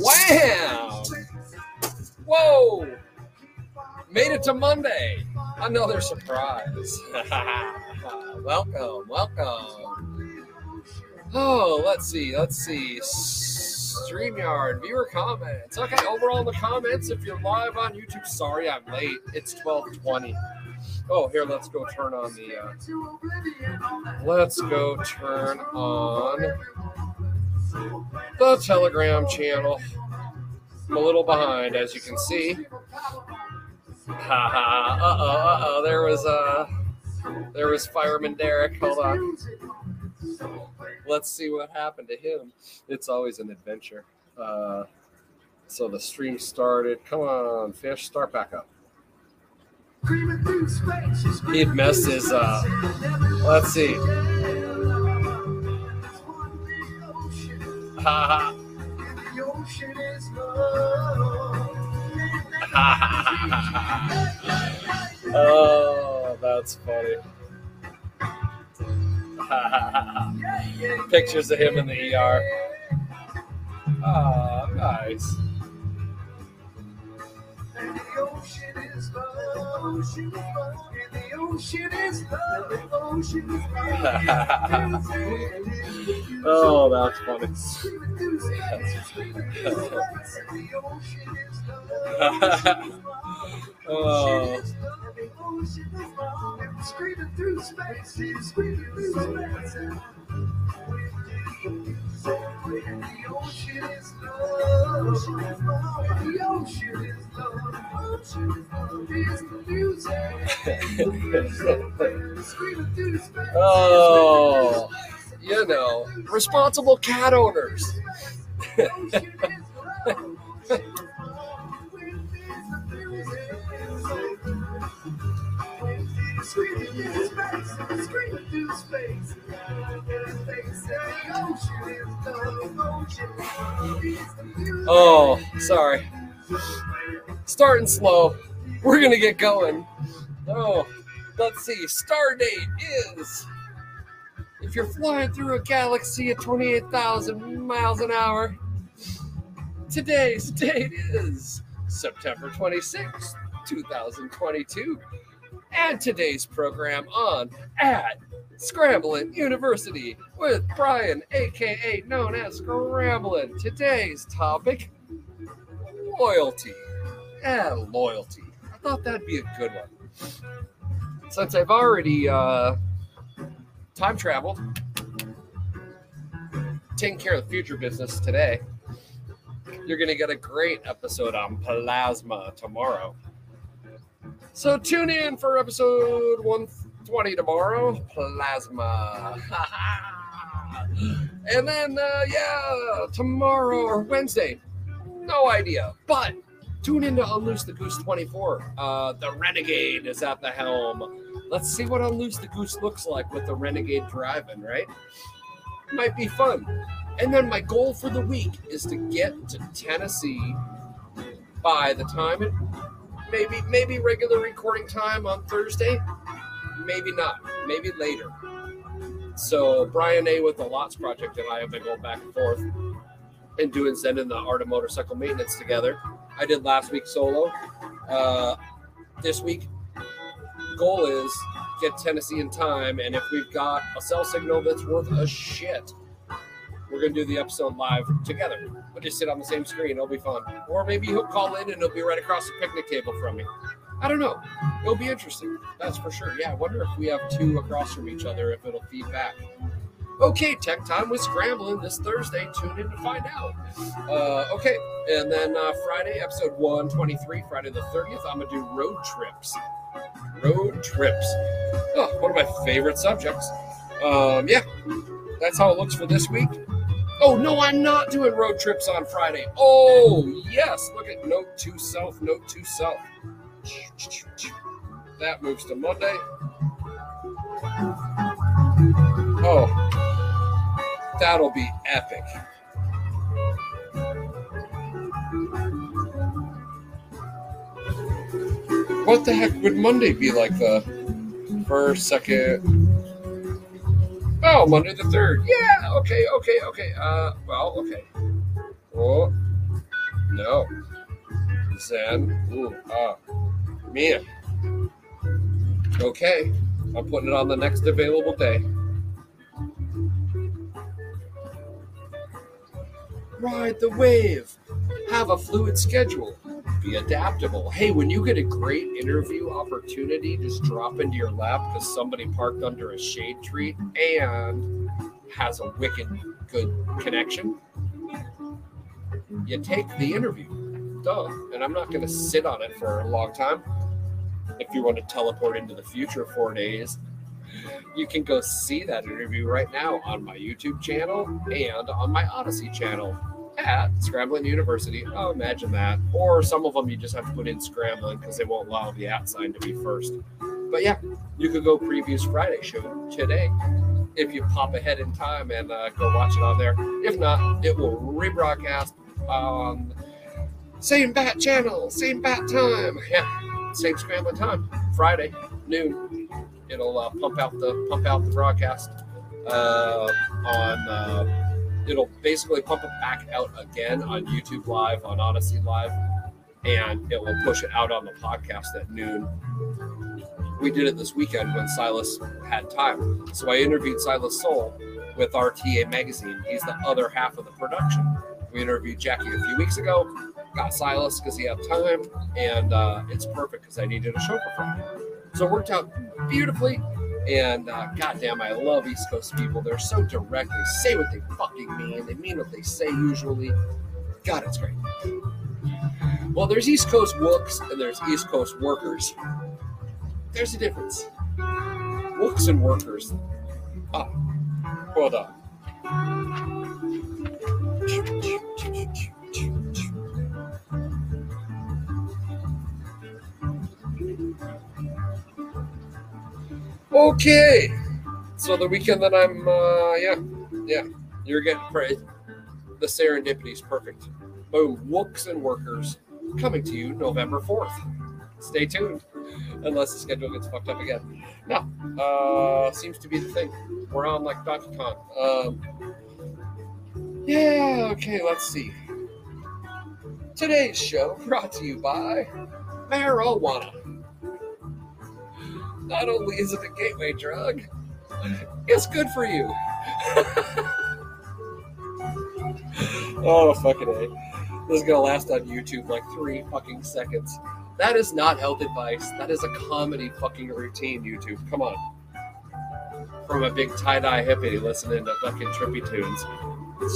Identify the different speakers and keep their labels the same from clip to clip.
Speaker 1: Wham! Whoa! Made it to Monday. Another surprise. welcome, welcome. Oh, let's see, let's see. StreamYard, viewer comments. Okay, overall in the comments, if you're live on YouTube, sorry I'm late. It's 1220. Oh, here, let's go turn on the. Uh, let's go turn on the Telegram channel. I'm a little behind, as you can see. Ha ha. Uh oh. Uh oh. There was uh, there was Fireman Derek. Hold on. Let's see what happened to him. It's always an adventure. Uh, so the stream started. Come on, fish, start back up. He messed his. Uh, let's see. Ha ha. oh, that's funny. Pictures of him in the ER. Oh, nice. oh, that's funny. oh. The ocean is Oh The ocean is loud Screaming through space, screaming through space. The ocean is love. The ocean is love. It's the music. oh, you know, responsible cat owners. Oh, sorry. Starting slow. We're going to get going. Oh, let's see. Star date is. If you're flying through a galaxy at 28,000 miles an hour, today's date is September 26th, 2022. And today's program on at Scramblin University with Brian, aka known as Scramblin. Today's topic loyalty. And loyalty. I thought that'd be a good one. Since I've already uh, time traveled, taking care of the future business today, you're going to get a great episode on plasma tomorrow. So tune in for episode 120 tomorrow. Plasma. and then, uh, yeah, tomorrow or Wednesday. No idea. But tune in to Unloose the Goose 24. Uh, the Renegade is at the helm. Let's see what Unloose the Goose looks like with the Renegade driving, right? Might be fun. And then my goal for the week is to get to Tennessee by the time it maybe maybe regular recording time on Thursday, maybe not, maybe later. So Brian A with the Lots Project and I have been going back and forth and doing sending the art of motorcycle maintenance together. I did last week solo. Uh, this week, goal is get Tennessee in time, and if we've got a cell signal that's worth a shit, we're gonna do the episode live together. We'll just sit on the same screen. It'll be fun. Or maybe he'll call in and it'll be right across the picnic table from me. I don't know. It'll be interesting. That's for sure. Yeah, I wonder if we have two across from each other, if it'll feed back. Okay, Tech Time with Scramblin this Thursday. Tune in to find out. Uh, okay, and then uh, Friday, episode 123, Friday the 30th, I'm going to do road trips. Road trips. Oh, one of my favorite subjects. Um, yeah, that's how it looks for this week. Oh, no, I'm not doing road trips on Friday. Oh, yes. Look at note to self, note to self. That moves to Monday. Oh, that'll be epic. What the heck would Monday be like the first, second, Oh, Monday the third. Yeah. Okay. Okay. Okay. Uh. Well. Okay. Oh. No. Zen. Ooh. Ah. Man. Okay. I'm putting it on the next available day. Ride the wave. Have a fluid schedule. Be adaptable. Hey, when you get a great interview opportunity, just drop into your lap because somebody parked under a shade tree and has a wicked good connection. You take the interview. Duh. And I'm not going to sit on it for a long time. If you want to teleport into the future four days, you can go see that interview right now on my YouTube channel and on my Odysee channel at Scramblin University. Oh, imagine that. Or some of them you just have to put in Scramblin because they won't allow the at sign to be first. But yeah, you could go previews Friday show today if you pop ahead in time and uh, go watch it on there. If not, it will rebroadcast on same bat channel, same bat time. Yeah, same scrambling time. Friday noon. It'll uh, pump out the pump out the broadcast uh, on. It'll basically pump it back out again on YouTube Live, on Odysee Live, and it will push it out on the podcast at noon. We did it this weekend when Silas had time. So I interviewed Silas Soul with RTA Magazine. He's the other half of the production. We interviewed Jackie a few weeks ago, got Silas because he had time, and uh, it's perfect because I needed a chauffeur for him. So it worked out beautifully. And uh, goddamn, I love East Coast people. They're so direct. They say what they fucking mean. They mean what they say usually. God, it's great. Well, there's East Coast wooks and there's East Coast workers. There's a difference. Wooks and workers. Ah, hold on. Okay. So the weekend that I'm, uh, yeah, yeah, you're getting praised. The serendipity is perfect. Boom. Wooks and workers coming to you November 4th. Stay tuned. Unless the schedule gets fucked up again. No. Uh, seems to be the thing. We're on like Donkey Kong. Um, yeah, okay, let's see. Today's show brought to you by marijuana. Not only is it a gateway drug, it's good for you. oh, fucking A. Eh? This is going to last on YouTube like three fucking seconds. That is not health advice. That is a comedy fucking routine, YouTube. Come on. From a big tie dye hippie listening to fucking trippy tunes,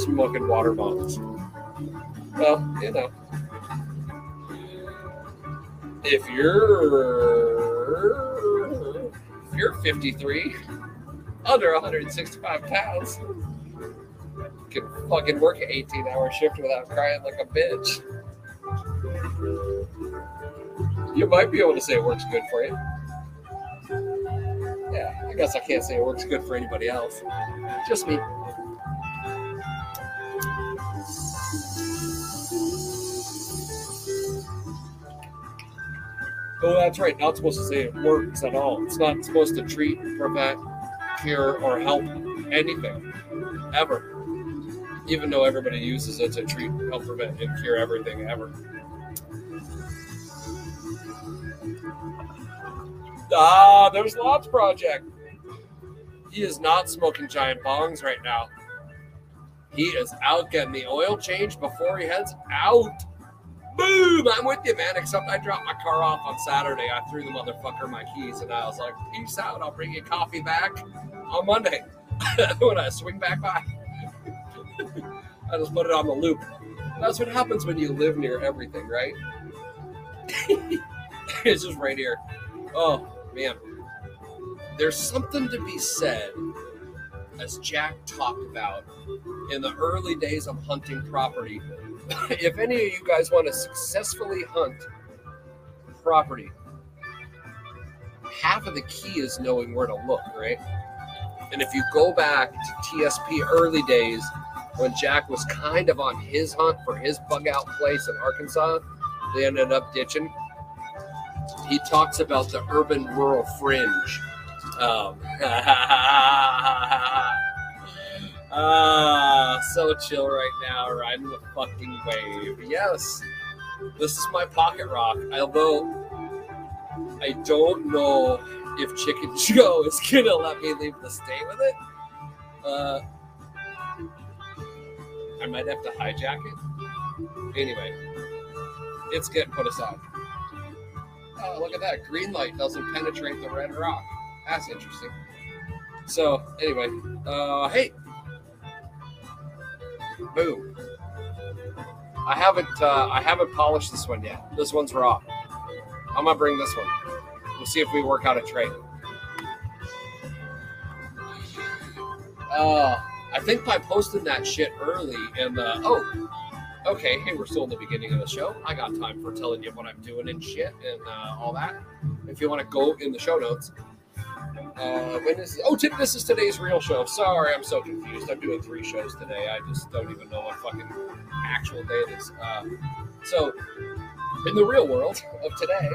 Speaker 1: smoking water bombs. Well, you know. If you're you're 53, under 165 pounds, can fucking work an 18 hour shift without crying like a bitch. You might be able to say it works good for you. Yeah, I guess I can't say it works good for anybody else. Just me. Oh, that's right. Not supposed to say it works at all. It's not supposed to treat, prevent, cure, or help anything ever. Even though everybody uses it to treat, help, prevent, and cure everything ever. Ah, there's Lots Project. He is not smoking giant bongs right now. He is out getting the oil change before he heads out. Boom! I'm with you, man. Except I dropped my car off on Saturday. I threw the motherfucker my keys, and I was like, "Peace out. I'll bring you coffee back on Monday when I swing back by." I just put it on the loop. That's what happens when you live near everything, right? it's just right here. Oh man, there's something to be said, as Jack talked about in the early days of hunting property if any of you guys want to successfully hunt property, half of the key is knowing where to look, right? And if you go back to TSP early days when Jack was kind of on his hunt for his bug out place in Arkansas, they ended up ditching. He talks about the urban rural fringe. Um, Ah, so chill right now, riding the fucking wave. Yes, this is my pocket rock. Although I don't know if Chicken Joe is gonna let me leave the state with it. Uh, I might have to hijack it. Anyway, it's getting put aside. Oh, look at that. Green light doesn't penetrate the red rock. That's interesting. So, anyway, uh, hey. Boom. I haven't uh, I haven't polished this one yet. This one's raw. I'm gonna bring this one. We'll see if we work out a trade. Uh, I think by posting that shit early and uh, oh, okay, hey, we're still in the beginning of the show. I got time for telling you what I'm doing and shit and uh, all that. If you want to go in the show notes. Uh, when is oh Tim, this is today's real show. Sorry, I'm so confused. I'm doing three shows today. I just don't even know what fucking actual day it is. Uh, so, in the real world of today,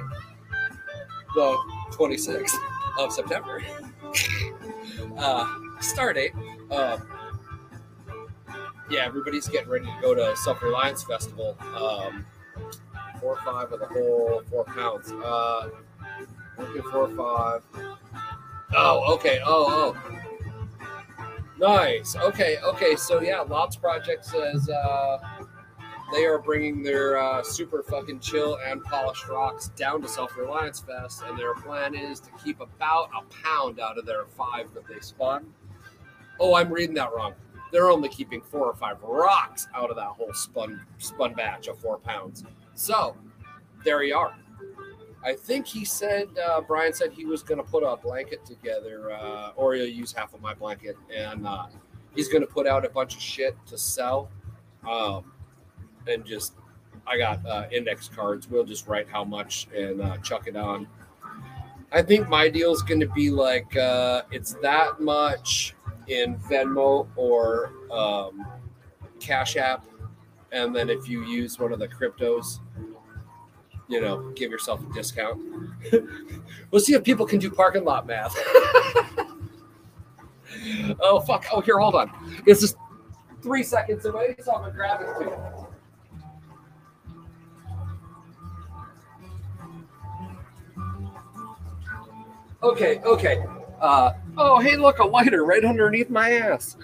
Speaker 1: the 26th of September, uh, star date. Uh, yeah, everybody's getting ready to go to Self Reliance Festival. Um, four or five of the whole four pounds. Uh, looking four or five. Oh, okay. Oh, oh. Nice. Okay, okay. So yeah, Lots Project says uh, they are bringing their uh, super fucking chill and polished rocks down to Self Reliance Fest, and their plan is to keep about a pound out of their five that they spun. Oh, I'm reading that wrong. They're only keeping four or five rocks out of that whole spun spun batch of four pounds. So there you are. I think he said uh, Brian said he was going to put a blanket together, uh, or he'll use half of my blanket, and uh, he's going to put out a bunch of shit to sell, um, and just I got uh, index cards. We'll just write how much and uh, chuck it on. I think my deal is going to be like uh, it's that much in Venmo or um, Cash App, and then if you use one of the cryptos, you know, give yourself a discount. we'll see if people can do parking lot math. oh fuck! Oh here, hold on. It's just three seconds away, so I'm gonna grab it too. Okay, okay. Uh, oh, hey, look, a lighter right underneath my ass.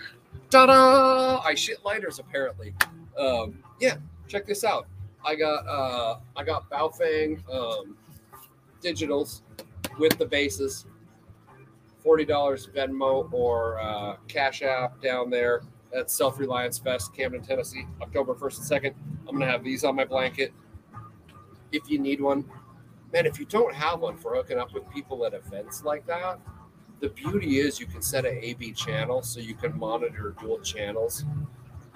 Speaker 1: Ta-da! I shit lighters apparently. Um, yeah, check this out. I got uh, I got Baofeng um, digitals with the bases. Forty dollars Venmo or uh, Cash App down there at Self Reliance Fest, Camden, Tennessee, October first and second. I'm gonna have these on my blanket. If you need one, man. If you don't have one for hooking up with people at events like that, the beauty is you can set an AB channel so you can monitor dual channels.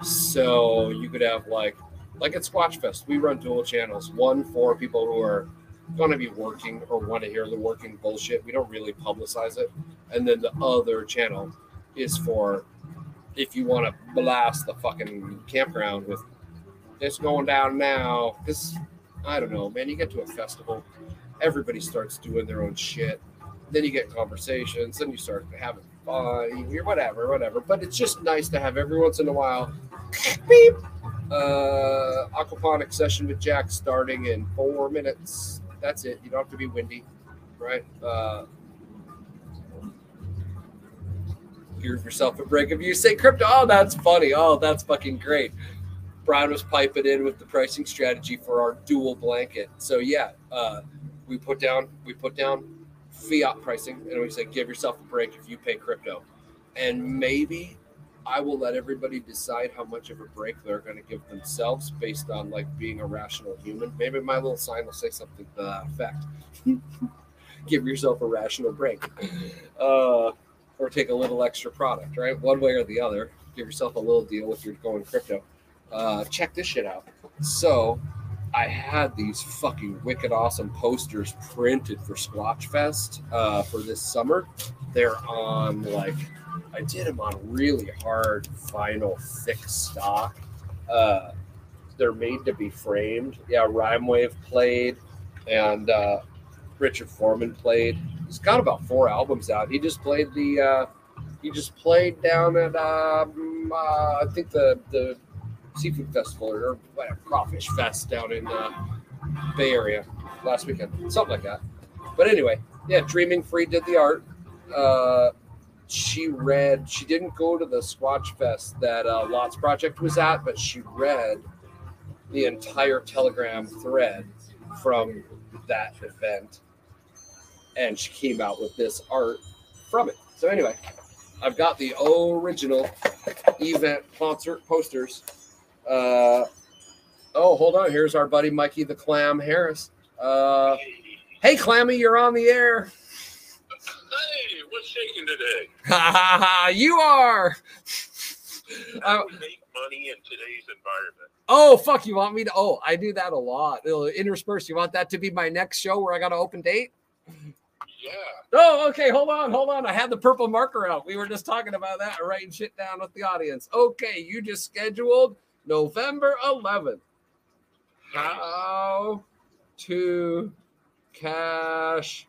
Speaker 1: So you could have like like at Squatch Fest, we run dual channels. One for people who are going to be working or want to hear the working bullshit. We don't really publicize it. And then the other channel is for if you want to blast the fucking campground with it's going down now. Because I don't know, man. You get to a festival, everybody starts doing their own shit. Then you get conversations, then you start having fun, whatever, whatever. But it's just nice to have every once in a while. Beep uh, aquaponic session with Jack starting in four minutes. That's it. You don't have to be windy, right? Uh, give yourself a break. If you say crypto, oh, that's funny. Oh, that's fucking great. Brian was piping in with the pricing strategy for our dual blanket. So yeah, uh, we put down we put down fiat pricing, and we said give yourself a break if you pay crypto, and maybe I will let everybody decide how much of a break they're going to give themselves based on like being a rational human. Maybe my little sign will say something to that effect. give yourself a rational break, uh, or take a little extra product, right? One way or the other. Give yourself a little deal if you're going crypto. Uh, check this shit out. So, I had these fucking wicked awesome posters printed for Squatch Fest uh, for this summer. They're on like I did them on really hard vinyl, thick stock. Uh, they're made to be framed. Yeah, Rhyme Wave played, and uh, Richard Foreman played. He's got about four albums out. He just played the. Uh, he just played down at um, uh, I think the the seafood festival or whatever crawfish fest down in the Bay Area last weekend, something like that. But anyway, yeah, Dreaming Free did the art. Uh, she read. She didn't go to the Squatch Fest that uh, Lots Project was at, but she read the entire Telegram thread from that event, and she came out with this art from it. So anyway, I've got the original event concert posters. Uh, oh, hold on. Here's our buddy Mikey the Clam Harris. Uh, hey, Clammy, you're on the air.
Speaker 2: Hey, what's shaking today?
Speaker 1: Ha ha ha! You are.
Speaker 2: How
Speaker 1: Uh,
Speaker 2: do we make money in today's environment?
Speaker 1: oh fuck! You want me to? Oh, I do that a lot. It'll intersperse. You want that to be my next show where I got an open date?
Speaker 2: Yeah.
Speaker 1: Oh, okay. Hold on, hold on. I had the purple marker out. We were just talking about that, writing shit down with the audience. Okay, you just scheduled November 11th. How to cash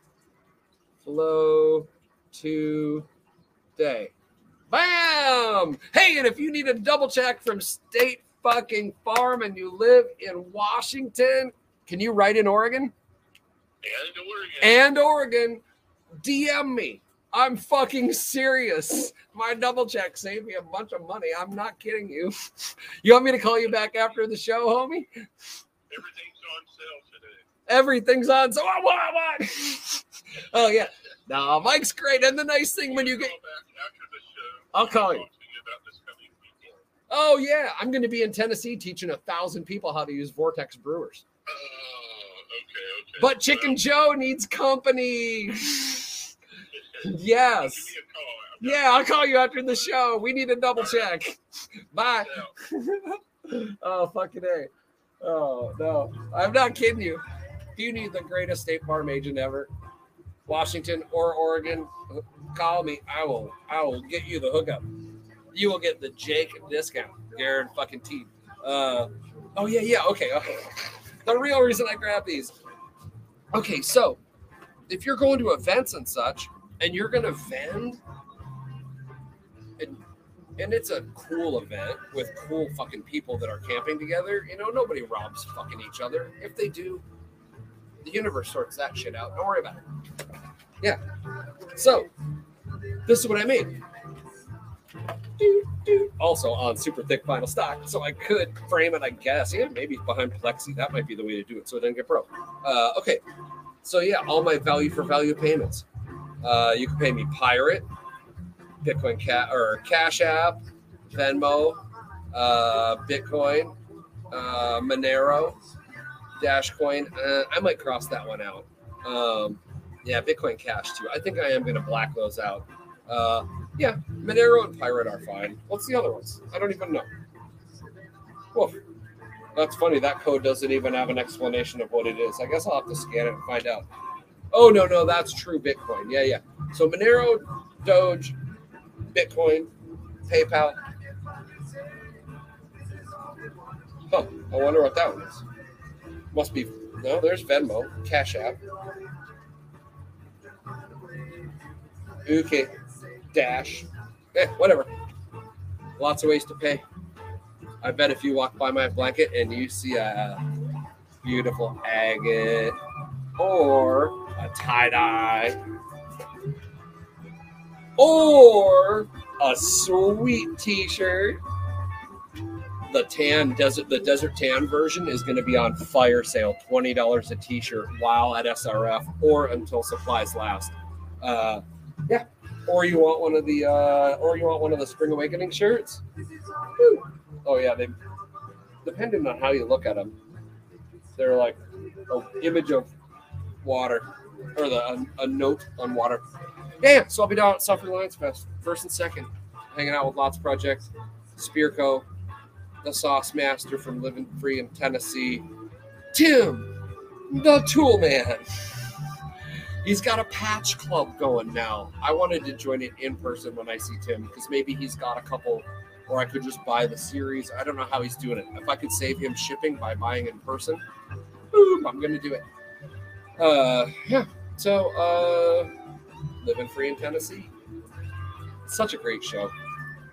Speaker 1: flow today. Bam! Hey, and if you need a double check from State fucking Farm and you live in Washington, can you write in Oregon?
Speaker 2: And Oregon.
Speaker 1: and Oregon, DM me. I'm fucking serious. My double check saved me a bunch of money. I'm not kidding you. You want me to call you back after the show, homie?
Speaker 2: Everything's on sale today.
Speaker 1: Everything's on. sale. what? What? what? oh yeah. No, Mike's great. And the nice thing when you get,
Speaker 2: back after the show.
Speaker 1: I'll call you.
Speaker 2: Talk to you about this coming weekend.
Speaker 1: oh yeah, I'm going to be in Tennessee teaching a thousand people how to use Vortex brewers.
Speaker 2: Oh, okay, okay.
Speaker 1: But Chicken Joe needs company. Yes.
Speaker 2: Give me a call. I've
Speaker 1: Yeah, I'll call you after the show. We need a double check. Bye. oh fucking a. Oh no, I'm not kidding you. If you need the greatest State Farm agent ever, Washington or Oregon, call me. I will. I will get you the hookup. You will get the Jake discount, Garrett fucking T. Uh, oh yeah, yeah. Okay, okay. The real reason I grabbed these. Okay, so if you're going to events and such, and you're gonna vend, and and it's a cool event with cool fucking people that are camping together. You know, nobody robs fucking each other. If they do, the universe sorts that shit out. Don't worry about it. Yeah. So, this is what I mean. Also on super thick vinyl stock, so I could frame it. I guess, yeah, maybe behind plexi. That might be the way to do it, so it doesn't get broke. Uh, okay, so yeah, all my value for value payments. Uh, you can pay me Pirate, Bitcoin cat or Cash App, Venmo, uh, Bitcoin, uh, Monero, Dashcoin. Uh, I might cross that one out. Um, yeah, Bitcoin Cash too. I think I am going to black those out. Uh, yeah, Monero and Pirate are fine. What's the other ones? I don't even know. Woof. That's funny. That code doesn't even have an explanation of what it is. I guess I'll have to scan it and find out. Oh no, no, that's true Bitcoin. Yeah, yeah. So Monero, Doge, Bitcoin, PayPal. Huh. I wonder what that one is. Must be no. There's Venmo, Cash App. Okay, Dash. Eh, whatever. Lots of ways to pay. I bet if you walk by my blanket and you see a beautiful agate or a tie dye or a sweet t-shirt. The tan desert the desert tan version is going to be on fire sale $20 a t-shirt while at srf or until supplies last. Uh yeah or you want one of the uh or you want one of the spring awakening shirts? Woo. oh yeah they depending on how you look at them they're like an image of water or the a, a note on water yeah, so I'll be down at Self Reliance Fest, first and second, hanging out with Lots Project, Spearco, the Sauce Master from Living Free in Tennessee, Tim, the Tool Man. He's got a patch club going now. I wanted to join it in person when I see Tim because maybe he's got a couple, or I could just buy the series. I don't know how he's doing it. If I could save him shipping by buying in person, boom, I'm gonna do it. Uh, yeah. So, uh, living free in Tennessee. Such a great show.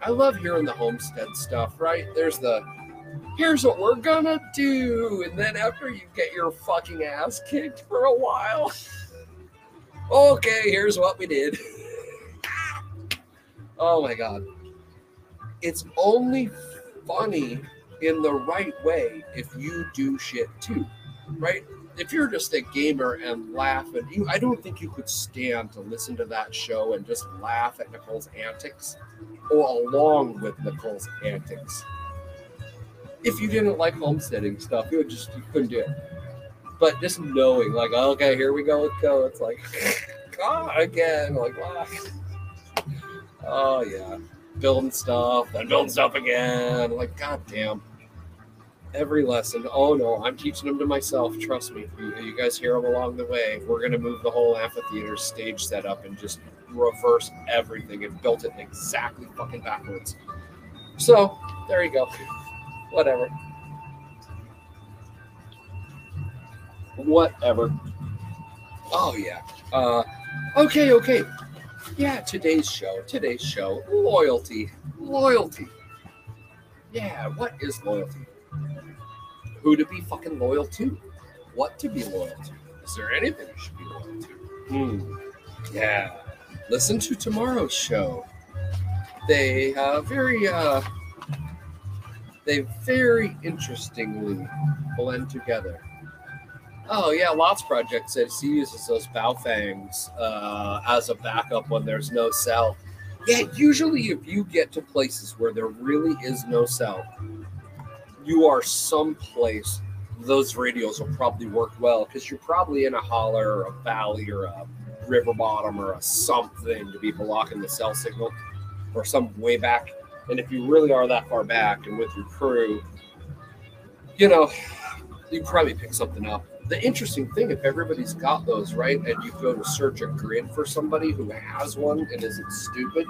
Speaker 1: I love hearing the homestead stuff, right? There's the here's what we're gonna do, and then after you get your fucking ass kicked for a while, okay, here's what we did. oh my god. It's only funny in the right way if you do shit too, right? If you're just a gamer and laugh and you I don't think you could stand to listen to that show and just laugh at Nicole's antics or along with Nicole's antics. If you didn't like homesteading stuff, you would just you couldn't do it. But just knowing, like, okay, here we go, go. It's like, ah, again, like, wow. Oh yeah, building stuff, then building stuff again. Like, goddamn. Every lesson. Oh no, I'm teaching them to myself. Trust me. You, guys hear them along the way. We're gonna move the whole amphitheater stage setup and just reverse everything and built it exactly fucking backwards. So there you go. Whatever. Whatever. Oh yeah. Uh okay, okay. Yeah, today's show. Today's show. Loyalty. Loyalty. Yeah, what is loyalty? Who to be fucking loyal to? What to be loyal to? Is there anything you should be loyal to? Hmm. Yeah. Listen to tomorrow's show. They uh very uh they very interestingly blend together. Oh yeah, Lots Project says he uses those Baofengs uh, as a backup when there's no cell. Yeah, usually if you get to places where there really is no cell, you are someplace those radios will probably work well because you're probably in a holler or a valley or a river bottom or a something to be blocking the cell signal or some way back. And if you really are that far back and with your crew, you know, you probably pick something up. The interesting thing, if everybody's got those right, and you go to search a grid for somebody who has one and isn't stupid,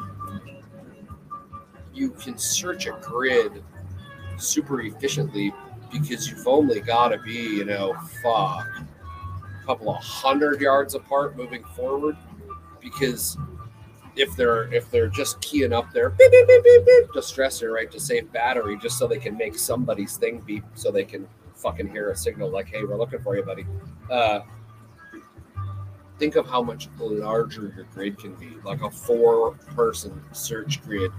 Speaker 1: you can search a grid super efficiently because you've only got to be, you know, fuck, a couple of hundred yards apart moving forward. Because if they're if they're just keying up their beep, beep, beep, beep, beep, distressor, right, to save battery, just so they can make somebody's thing beep, so they can fucking hear a signal like, "Hey, we're looking for you, buddy." Uh, think of how much larger your grid can be, like a four-person search grid,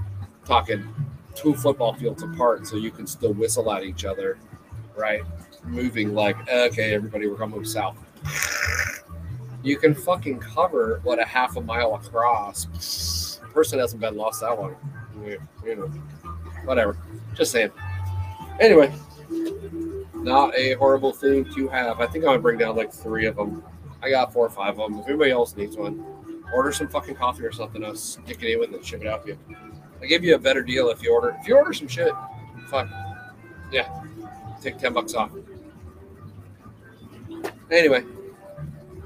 Speaker 1: talking two football fields apart, so you can still whistle at each other, right? Moving like, okay, everybody, we're gonna move south. You can fucking cover what a half a mile across. Person hasn't been lost that long. You know, whatever. Just saying. Anyway, not a horrible thing to have. I think I'm gonna bring down like three of them. I got four or five of them. If anybody else needs one, order some fucking coffee or something. I'll stick it in with and ship it out to you. I give you a better deal if you order. If you order some shit, fuck yeah, take ten bucks off. Anyway,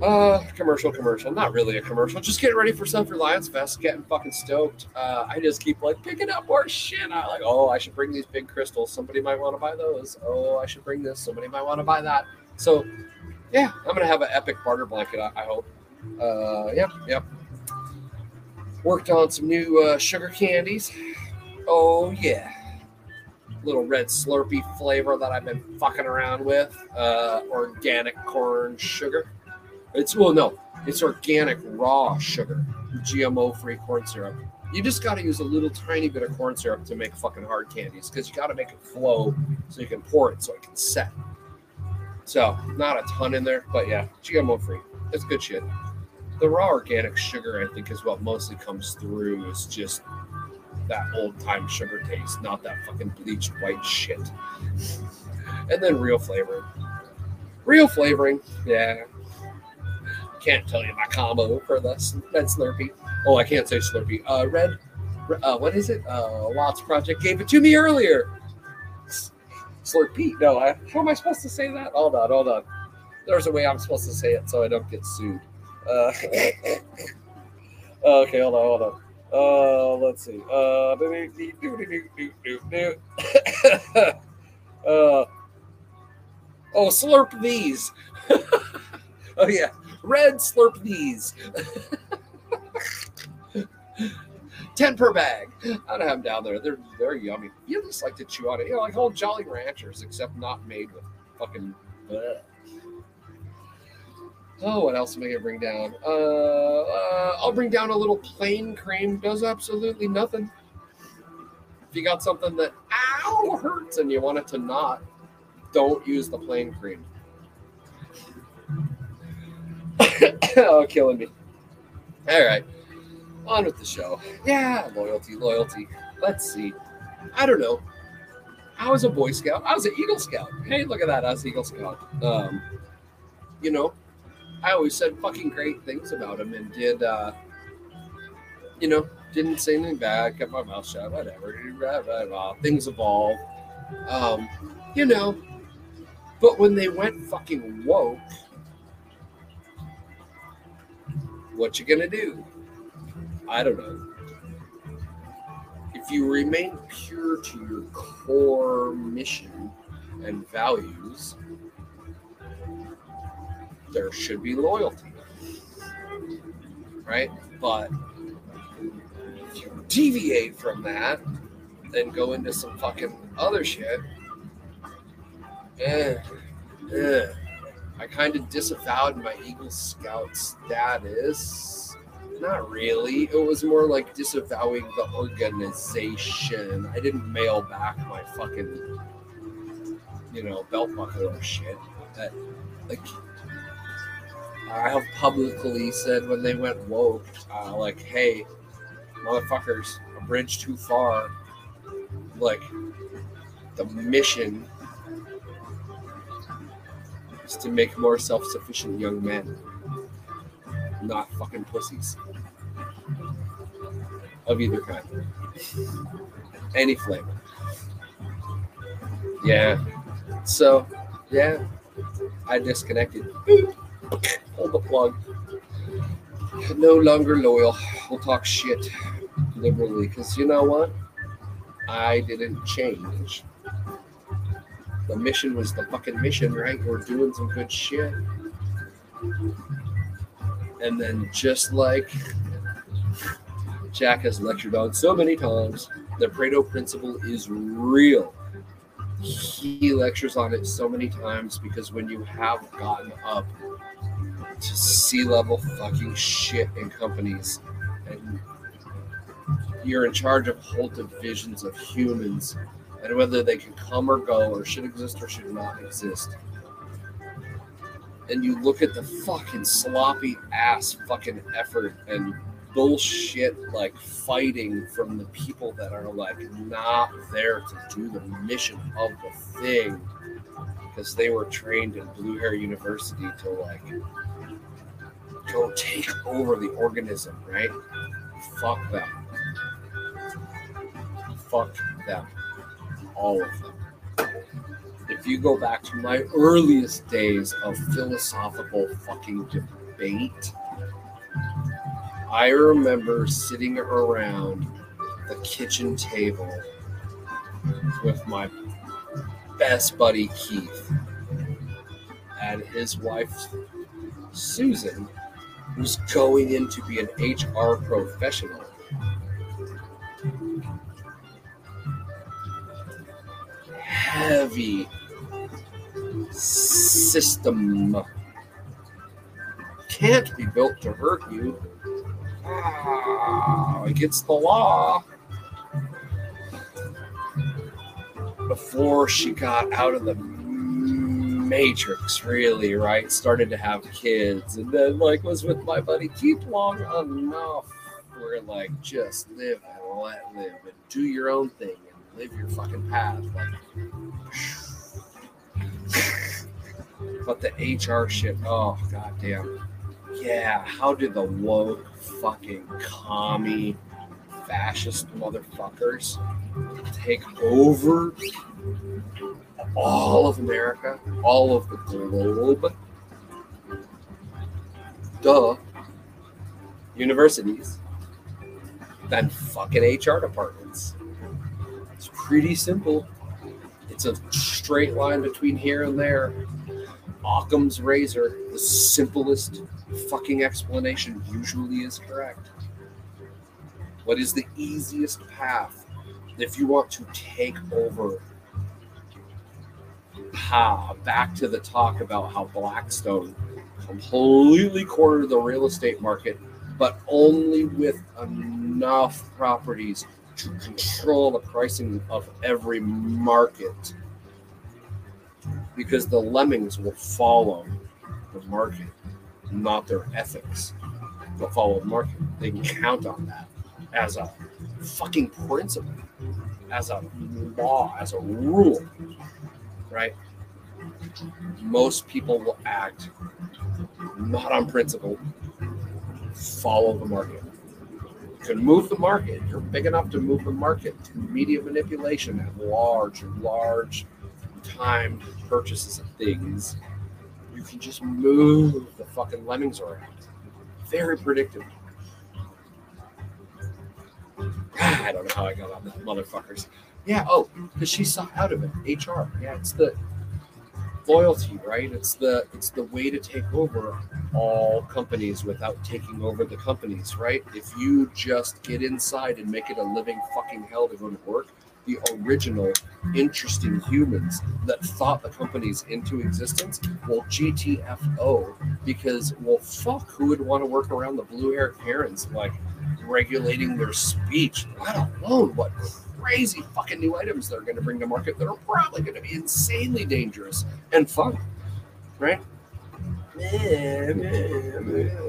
Speaker 1: uh, commercial, commercial. Not really a commercial. Just getting ready for Self Reliance Fest. Getting fucking stoked. Uh, I just keep like picking up more shit. I like, oh, I should bring these big crystals. Somebody might want to buy those. Oh, I should bring this. Somebody might want to buy that. So, yeah, I'm gonna have an epic barter blanket. I, I hope. Uh, yep, yep. Worked on some new uh, sugar candies. Oh yeah, little red Slurpee flavor that I've been fucking around with. Uh, organic corn sugar. It's well, no, it's organic raw sugar, GMO free corn syrup. You just got to use a little tiny bit of corn syrup to make fucking hard candies because you got to make it flow so you can pour it so it can set. So not a ton in there, but yeah, GMO free. It's good shit. The raw organic sugar, I think, is what mostly comes through. Is just that old time sugar taste, not that fucking bleached white shit. And then real flavoring. Real flavoring, yeah. Can't tell you my combo for red Slurpee. Oh, I can't say Slurpee. Uh, red, uh, what is it? Uh, Lots Project gave it to me earlier. Slurpee. No, I, how am I supposed to say that? Hold on, hold on. There's a way I'm supposed to say it so I don't get sued. Uh, okay, hold on, hold on. Uh, let's see. Uh, uh, oh, slurp these. oh yeah, red slurp these. ten per bag. I don't have them down there. They're they're yummy. You just like to chew on it. You know, like old Jolly Ranchers, except not made with fucking. bleh. Oh, what else am I gonna bring down? Uh, uh, I'll bring down a little plain cream. Does absolutely nothing. If you got something that ow hurts and you want it to not, don't use the plain cream. oh, killing me. All right, on with the show. Yeah, loyalty, loyalty. Let's see. I don't know. I was a Boy Scout. I was an Eagle Scout. Hey, look at that. I was Eagle Scout. Um, you know, I always said fucking great things about him and did, uh, you know, didn't say anything bad, kept my mouth shut, whatever. Blah, blah, blah. Things evolve. Um, you know, but when they went fucking woke, what you gonna do? I don't know. If you remain pure to your core mission and values, there should be loyalty. Right? But if you deviate from that and go into some fucking other shit, eh, eh. I kind of disavowed my Eagle Scout status. Not really. It was more like disavowing the organization. I didn't mail back my fucking, you know, belt buckle or shit. That, like, I have publicly said when they went woke, uh, like, hey, motherfuckers, a bridge too far. Like, the mission is to make more self sufficient young men, not fucking pussies of either kind. Any flavor. Yeah. So, yeah, I disconnected. Pull the plug. No longer loyal. We'll talk shit liberally because you know what? I didn't change. The mission was the fucking mission, right? We're doing some good shit. And then, just like Jack has lectured on so many times, the Pareto principle is real. He lectures on it so many times because when you have gotten up to C-level fucking shit in companies. And you're in charge of whole divisions of humans. And whether they can come or go or should exist or should not exist. And you look at the fucking sloppy ass fucking effort and bullshit like fighting from the people that are like not there to do the mission of the thing. Because they were trained in Blue Hair University to like go take over the organism, right? Fuck them. Fuck them. All of them. If you go back to my earliest days of philosophical fucking debate, I remember sitting around the kitchen table with my best buddy Keith and his wife Susan, who's going in to be an HR professional. Heavy system can't be built to hurt you. Ah, against the law. Before she got out of the matrix, really, right? Started to have kids, and then like was with my buddy Keith long enough. Where like just live and let live and do your own thing and live your fucking path. Like, but the HR shit, oh goddamn. Yeah, how did the woke fucking commie fascist motherfuckers take over all of America, all of the globe? Duh. Universities, then fucking HR departments. It's pretty simple. It's a straight line between here and there. Occam's razor, the simplest fucking explanation usually is correct. What is the easiest path if you want to take over? Ha, back to the talk about how Blackstone completely cornered the real estate market, but only with enough properties to control the pricing of every market. Because the lemmings will follow the market, not their ethics. They'll follow the market. They can count on that as a fucking principle, as a law, as a rule, right? Most people will act not on principle, follow the market. You can move the market. You're big enough to move the market through media manipulation and large, large timed purchases of things. You can just move the fucking lemmings around. Very predictable. I don't know how I got on that, motherfuckers. Yeah, oh, because she saw out of it. HR. Yeah, it's the loyalty, right? It's the it's the way to take over all companies without taking over the companies, right? If you just get inside and make it a living fucking hell to go to work, the original interesting humans that thought the companies into existence will GTFO because well fuck who would want to work around the blue haired parents like regulating their speech, let alone what crazy fucking new items they're going to bring to market that are probably going to be insanely dangerous and fun, right?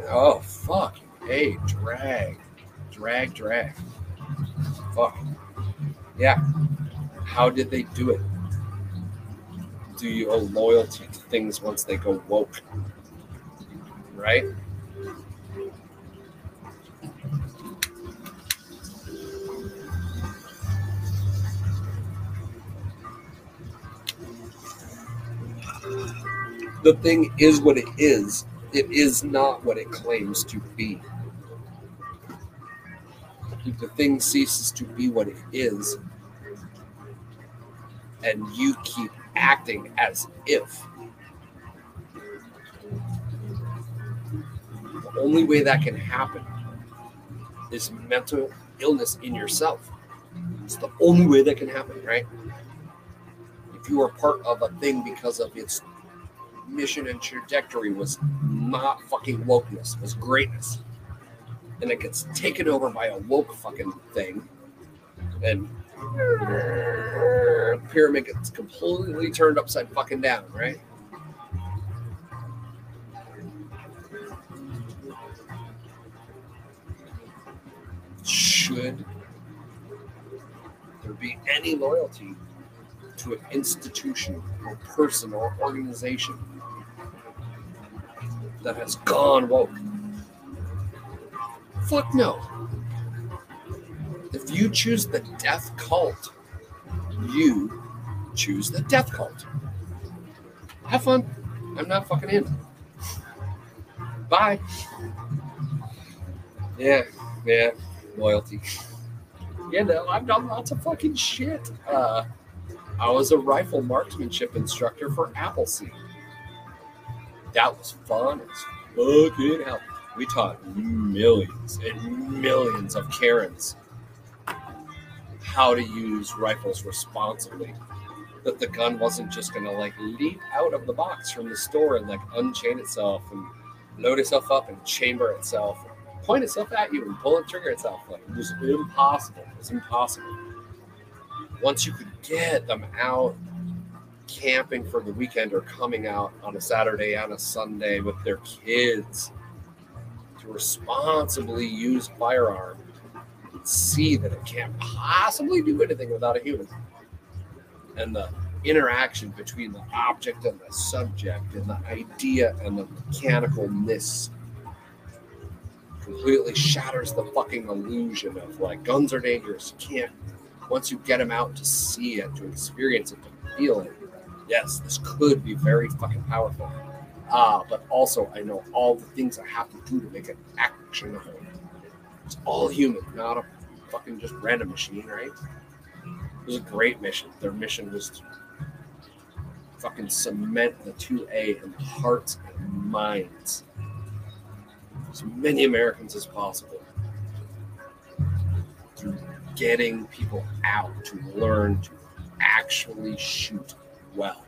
Speaker 1: Oh fuck! Hey, drag, drag, drag. Fuck. Yeah. How did they do it? Do you owe loyalty to things once they go woke? Right? The thing is what it is. It is not what it claims to be. If the thing ceases to be what it is, and you keep acting as if, the only way that can happen is mental illness in yourself. It's the only way that can happen, right? If you are part of a thing because of its mission and trajectory was not fucking wokeness, was greatness. And it gets taken over by a woke fucking thing. And pyramid gets completely turned upside fucking down, right? Should there be any loyalty to an institution or person or organization that has gone woke. Fuck no. If you choose the death cult, you choose the death cult. Have fun. I'm not fucking in. Bye. Yeah, yeah, loyalty. You know, I've done lots of fucking shit. Uh, I was a rifle marksmanship instructor for Appleseed. That was fun as fucking hell. We taught millions and millions of Karens how to use rifles responsibly. That the gun wasn't just gonna like leap out of the box from the store and like unchain itself and load itself up and chamber itself, and point itself at you and pull and trigger itself. Like it was impossible. It was impossible. Once you could get them out camping for the weekend or coming out on a Saturday and a Sunday with their kids to responsibly use firearm see that it can't possibly do anything without a human. And the interaction between the object and the subject and the idea and the mechanicalness completely shatters the fucking illusion of like guns are dangerous. You can't once you get them out to see it, to experience it, to feel it, yes, this could be very fucking powerful. Uh, but also I know all the things I have to do to make it actionable. It's all human, not a fucking just random machine, right? It was a great mission. Their mission was to fucking cement the 2A in hearts and minds as many Americans as possible. Through getting people out to learn to actually shoot well.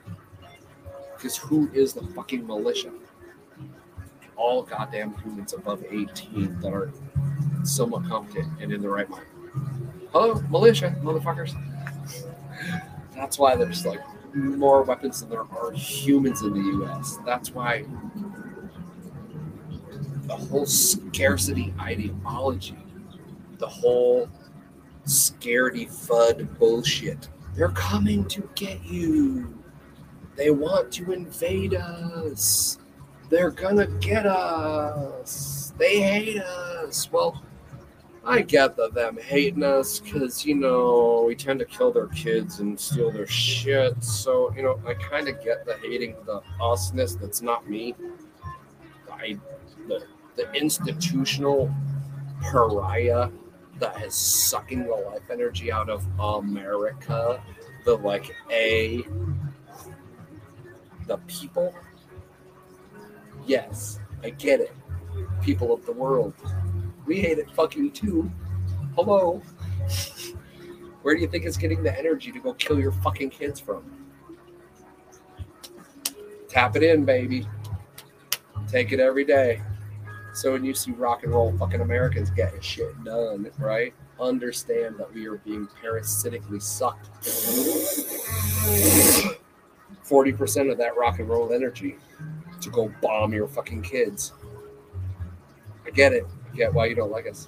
Speaker 1: Because who is the fucking militia? All goddamn humans above 18 that are somewhat competent and in the right mind. Hello, militia, motherfuckers. That's why there's like more weapons than there are humans in the US. That's why the whole scarcity ideology, the whole scaredy fud bullshit, they're coming to get you. They want to invade us. They're gonna get us. They hate us. Well, I get that them hating us because you know we tend to kill their kids and steal their shit. So you know I kind of get the hating the usness that's not me. I the the institutional pariah that is sucking the life energy out of America. The like a the people. Yes, I get it. People of the world. We hate it fucking too. Hello. Where do you think it's getting the energy to go kill your fucking kids from? Tap it in, baby. Take it every day. So when you see rock and roll fucking Americans getting shit done, right? Understand that we are being parasitically sucked. 40% of that rock and roll energy to go bomb your fucking kids. I get it. I get why you don't like us.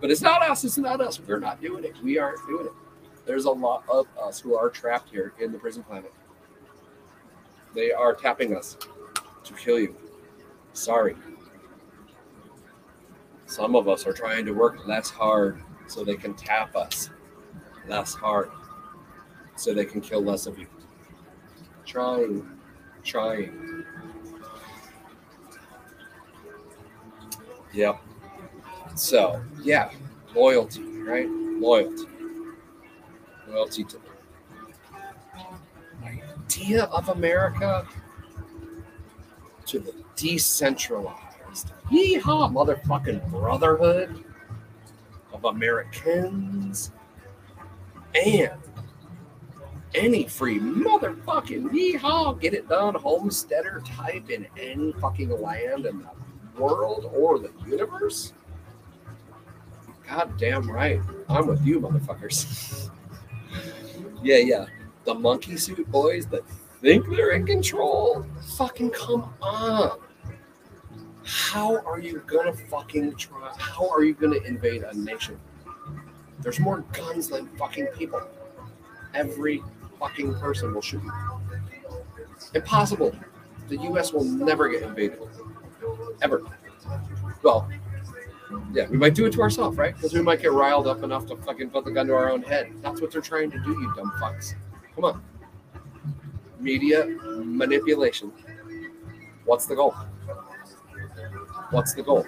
Speaker 1: But it's not us. It's not us. We're not doing it. We aren't doing it. There's a lot of us who are trapped here in the prison planet. They are tapping us to kill you. Sorry. Some of us are trying to work less hard so they can tap us less hard so they can kill less of you. Trying, trying. Yep. So, yeah, loyalty, right? Loyalty. Loyalty to the idea of America, to the decentralized, yeehaw, motherfucking brotherhood of Americans, and any free motherfucking yeehaw, get it done, homesteader type in any fucking land in the world or the universe? God damn right. I'm with you, motherfuckers. yeah, yeah. The monkey suit boys that think they're in control. Fucking come on. How are you gonna fucking try? How are you gonna invade a nation? There's more guns than fucking people. Every fucking person will shoot you. Impossible. The US will never get invaded. Ever. Well, yeah, we might do it to ourselves, right? Because we might get riled up enough to fucking put the gun to our own head. That's what they're trying to do, you dumb fucks. Come on. Media manipulation. What's the goal? What's the goal?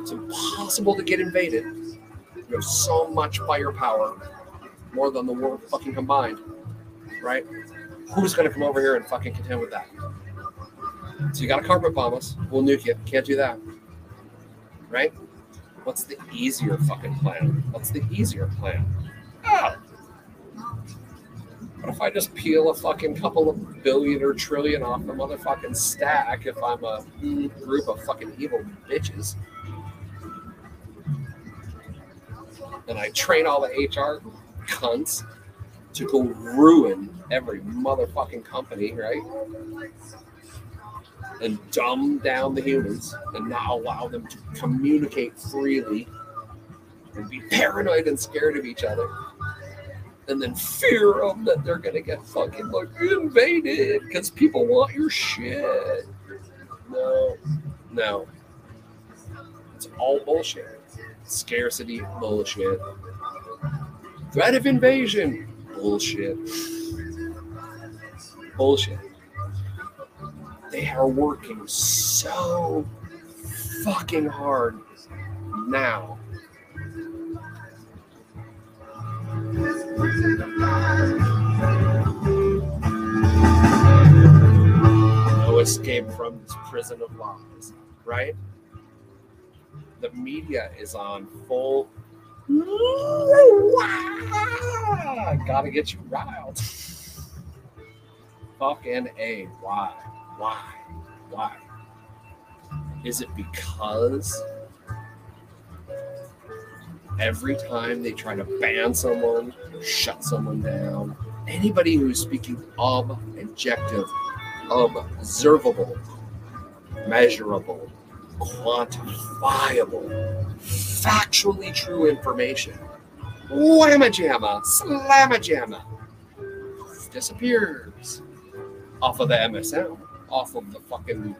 Speaker 1: It's impossible to get invaded. You have so much firepower, more than the world fucking combined, right? Who's going to come over here and fucking contend with that? So you got to carpet bomb us. We'll nuke you. Can't do that. Right? What's the easier fucking plan? What's the easier plan? Ah. What if I just peel a fucking couple of billion or trillion off the motherfucking stack if I'm a group of fucking evil bitches? And I train all the HR cunts to go ruin every motherfucking company, right? and dumb down the humans and not allow them to communicate freely and be paranoid and scared of each other and then fear them that they're gonna get fucking like invaded because people want your shit. No, no. It's all bullshit. Scarcity, bullshit. Threat of invasion, bullshit. Bullshit they are working so fucking hard now. No escape from this prison of lies, right? The media is on full Gotta get you riled. Fucking A. Why? Why? Why? Is it because every time they try to ban someone, shut someone down, anybody who's speaking objective, observable, measurable, quantifiable, factually true information. Whamma jamma, slamma jamma. Disappears off of the MSM, off of the fucking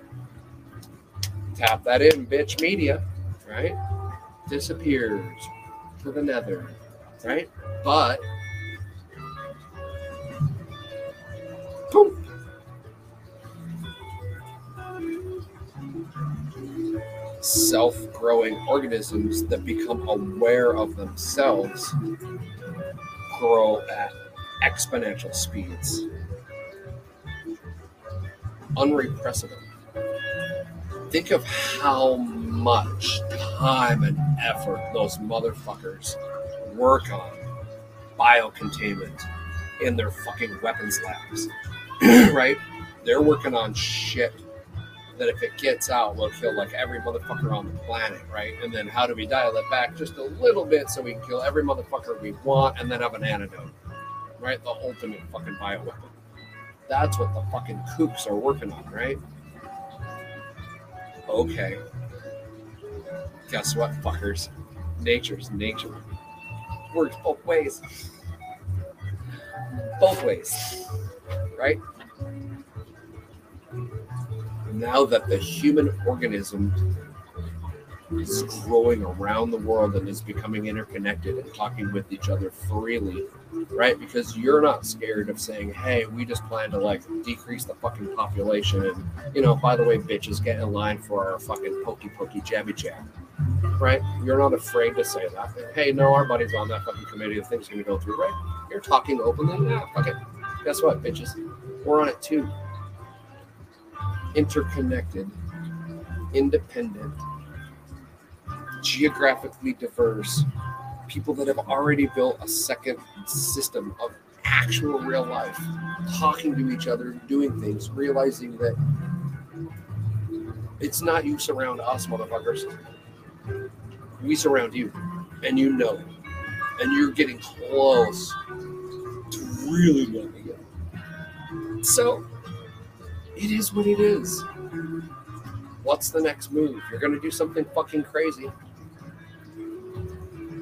Speaker 1: tap that in, bitch media, right? Disappears to the nether, right? But boom. Self growing organisms that become aware of themselves grow at exponential speeds. Unrepressible. Think of how much time and effort those motherfuckers work on biocontainment in their fucking weapons labs. right? They're working on shit that if it gets out will kill like every motherfucker on the planet, right? And then how do we dial it back just a little bit so we can kill every motherfucker we want and then have an antidote, right? The ultimate fucking bioweapon. That's what the fucking kooks are working on, right? Okay. Guess what, fuckers? Nature's nature. Works both ways. Both ways. Right? Now that the human organism is growing around the world and is becoming interconnected and talking with each other freely, right? Because you're not scared of saying, hey, we just plan to like decrease the fucking population. And, you know, by the way, bitches, get in line for our fucking pokey pokey jabby jab, right? You're not afraid to say that. Hey, no, our buddy's on that fucking committee. The thing's going to go through, right? You're talking openly. Yeah, fuck it. Guess what, bitches? We're on it too. Interconnected, independent, geographically diverse, people that have already built a second system of actual real life, talking to each other, doing things, realizing that it's not you surround us, motherfuckers. We surround you, and you know, and you're getting close to really loving it. So, it is what it is. What's the next move? You're going to do something fucking crazy.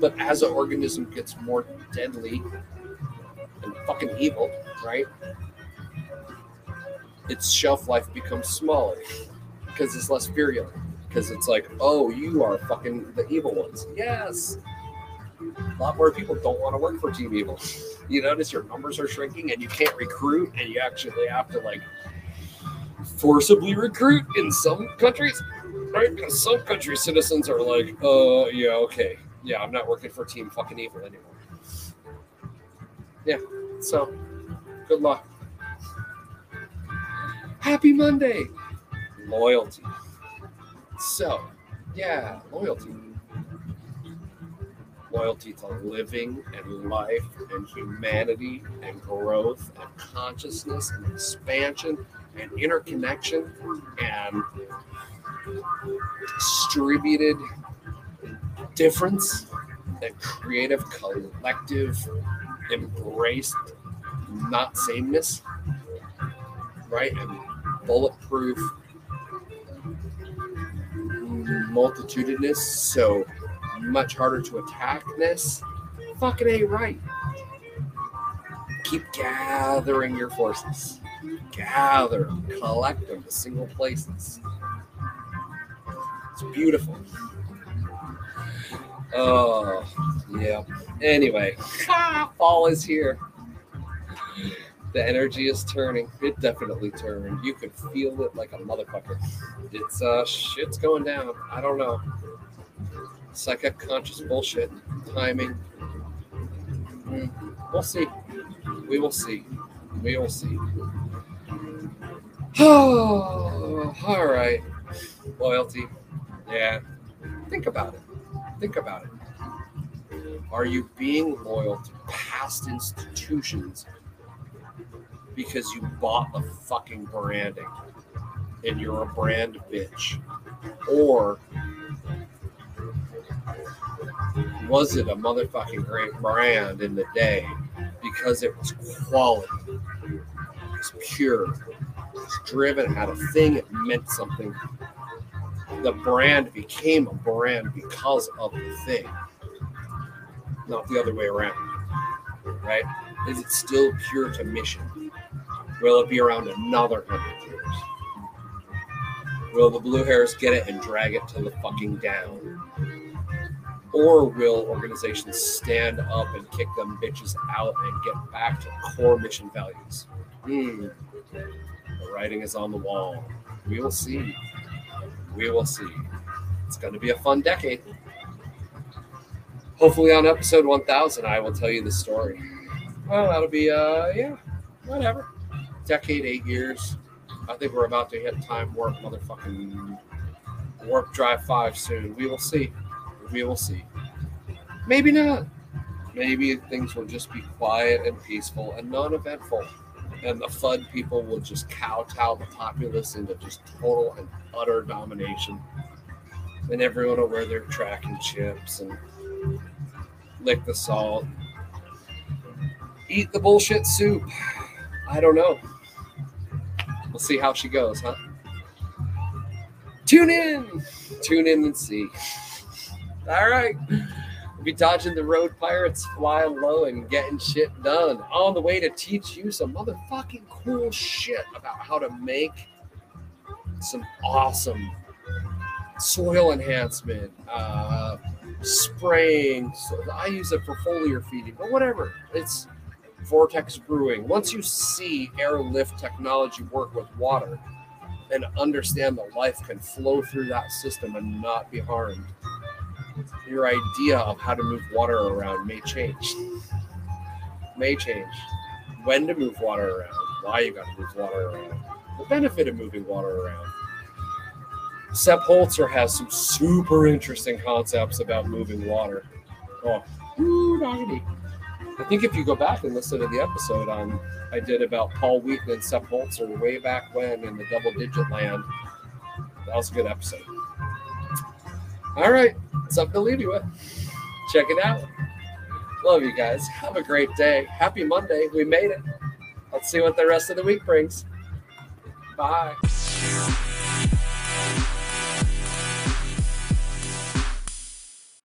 Speaker 1: But as an organism gets more deadly and fucking evil, right? Its shelf life becomes smaller because it's less virulent. Because it's like, oh, you are fucking the evil ones. Yes. A lot more people don't want to work for Team Evil. You notice your numbers are shrinking and you can't recruit, and you actually have to like forcibly recruit in some countries, right? Because some country citizens are like, uh, yeah, okay, yeah, I'm not working for Team fucking Evil anymore. Yeah, so good luck. Happy Monday. Loyalty. So, yeah, loyalty. Loyalty to living and life and humanity and growth and consciousness and expansion and interconnection and distributed difference and creative collective embraced not sameness right and bulletproof multitudinous so much harder to attackness fucking a right keep gathering your forces gather them, collect them to single places. It's beautiful. Oh, yeah. Anyway, fall is here. The energy is turning. It definitely turned. You could feel it like a motherfucker. It's uh shit's going down. I don't know. Psychic conscious bullshit. Timing. Mm, We'll see. We will see. We will see. Oh, all right. Loyalty. Yeah. Think about it. Think about it. Are you being loyal to past institutions because you bought the fucking branding and you're a brand bitch? Or was it a motherfucking great brand in the day because it was quality, it was pure, it was driven, had a thing, it meant something. The brand became a brand because of the thing, not the other way around. Right? Is it still pure to mission? Will it be around another hundred years? Will the blue hairs get it and drag it to the fucking down? Or will organizations stand up and kick them bitches out and get back to core mission values? Hmm. The writing is on the wall. We will see. We will see. It's going to be a fun decade. Hopefully, on episode 1000, I will tell you the story. Well, that'll be, uh, yeah, whatever. Decade, eight years. I think we're about to hit time warp, motherfucking warp drive five soon. We will see. We will see. Maybe not. Maybe things will just be quiet and peaceful and non-eventful, and the FUD people will just kowtow the populace into just total and utter domination, and everyone will wear their tracking chips and lick the salt, eat the bullshit soup. I don't know. We'll see how she goes, huh? Tune in. Tune in and see. All right. Be dodging the road pirates, flying low and getting shit done. On the way to teach you some motherfucking cool shit about how to make some awesome soil enhancement, uh, spraying. So I use it for foliar feeding, but whatever. It's Vortex Brewing. Once you see airlift technology work with water and understand that life can flow through that system and not be harmed, your idea of how to move water around may change. May change. When to move water around, why you got to move water around, the benefit of moving water around. Sepp Holzer has some super interesting concepts about moving water. Oh, ooh. I think if you go back and listen to the episode on I did about Paul Wheaton and Sepp Holzer way back when in the double digit land, that was a good episode. All right, something to leave you with. Check it out. Love you guys. Have a great day. Happy Monday. We made it. Let's see what the rest of the week brings. Bye.